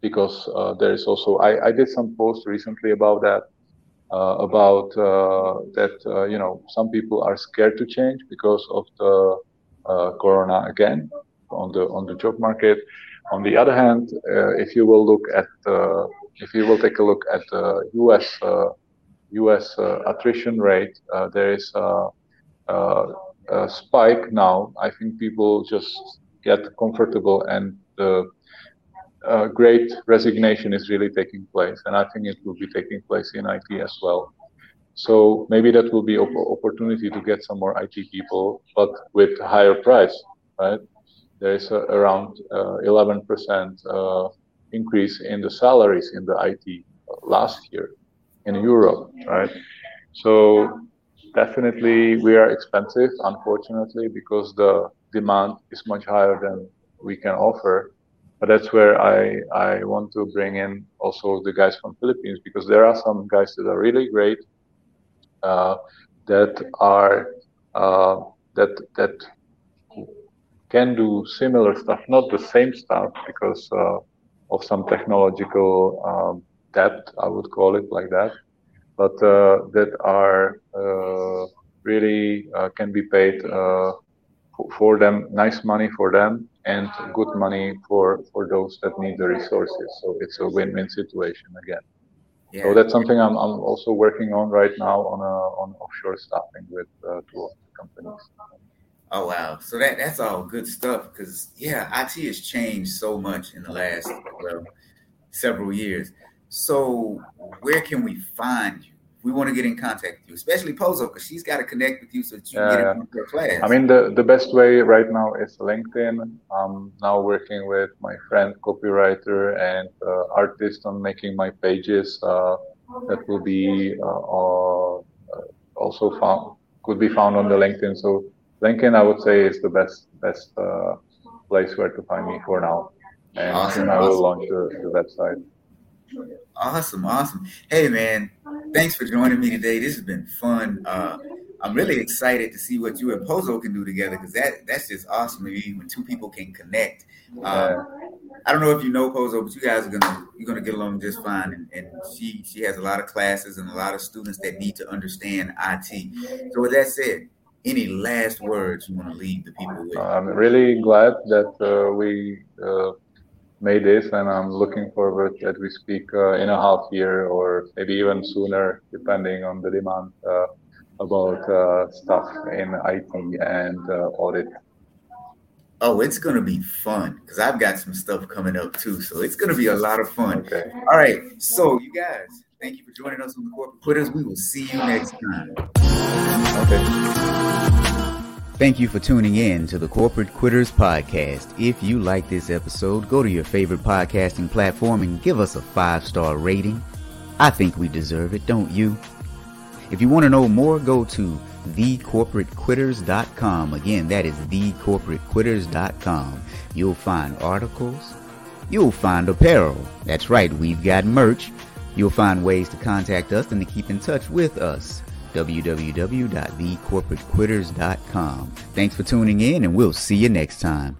because uh, there is also. I, I did some posts recently about that. Uh, about uh, that, uh, you know, some people are scared to change because of the uh, corona again on the on the job market. On the other hand, uh, if you will look at uh, if you will take a look at the U.S. U.S. attrition rate, there is a spike now, I think people just get comfortable and the uh, great resignation is really taking place. And I think it will be taking place in IT as well. So maybe that will be op- opportunity to get some more IT people, but with higher price, right? There is a, around uh, 11% uh, increase in the salaries in the IT last year in Europe, right? So definitely we are expensive, unfortunately, because the demand is much higher than we can offer. But that's where I I want to bring in also the guys from Philippines because there are some guys that are really great uh, that are uh, that that can do similar stuff, not the same stuff because uh, of some technological um, I would call it like that but uh, that are uh, really uh, can be paid for them, nice money for them, and good money for for those that need the resources. So it's a win-win situation again. Yeah. So that's something I'm, I'm also working on right now on a, on offshore staffing with uh, two companies. Oh wow! So that that's all good stuff because yeah, IT has changed so much in the last well several years. So where can we find you? We want to get in contact with you, especially Pozo, because she's got to connect with you so that you can get into her class. I mean, the, the best way right now is LinkedIn. I'm now working with my friend, copywriter, and uh, artist on making my pages. Uh, that will be uh, uh also found could be found on the LinkedIn. So LinkedIn, I would say, is the best best uh, place where to find me for now. And awesome, I will launch the, the website. Awesome, awesome. Hey man, thanks for joining me today. This has been fun. Uh, I'm really excited to see what you and Pozo can do together because that that's just awesome to me when two people can connect. Uh, I don't know if you know Pozo, but you guys are gonna you're gonna get along just fine. And, and she she has a lot of classes and a lot of students that need to understand IT. So with that said, any last words you want to leave the people with? I'm really glad that uh, we made this, and I'm looking forward that we speak uh, in a half year or maybe even sooner, depending on the demand uh, about uh, stuff in IT and uh, audit. Oh, it's going to be fun because I've got some stuff coming up too. So it's going to be a lot of fun. Okay. All right. So, you guys, thank you for joining us on the Corporate Quitters. We will see you next time. Okay. Thank you for tuning in to the Corporate Quitters Podcast. If you like this episode, go to your favorite podcasting platform and give us a five star rating. I think we deserve it, don't you? If you want to know more, go to thecorporatequitters.com. Again, that is thecorporatequitters.com. You'll find articles. You'll find apparel. That's right, we've got merch. You'll find ways to contact us and to keep in touch with us www.thecorporatequitters.com. Thanks for tuning in, and we'll see you next time.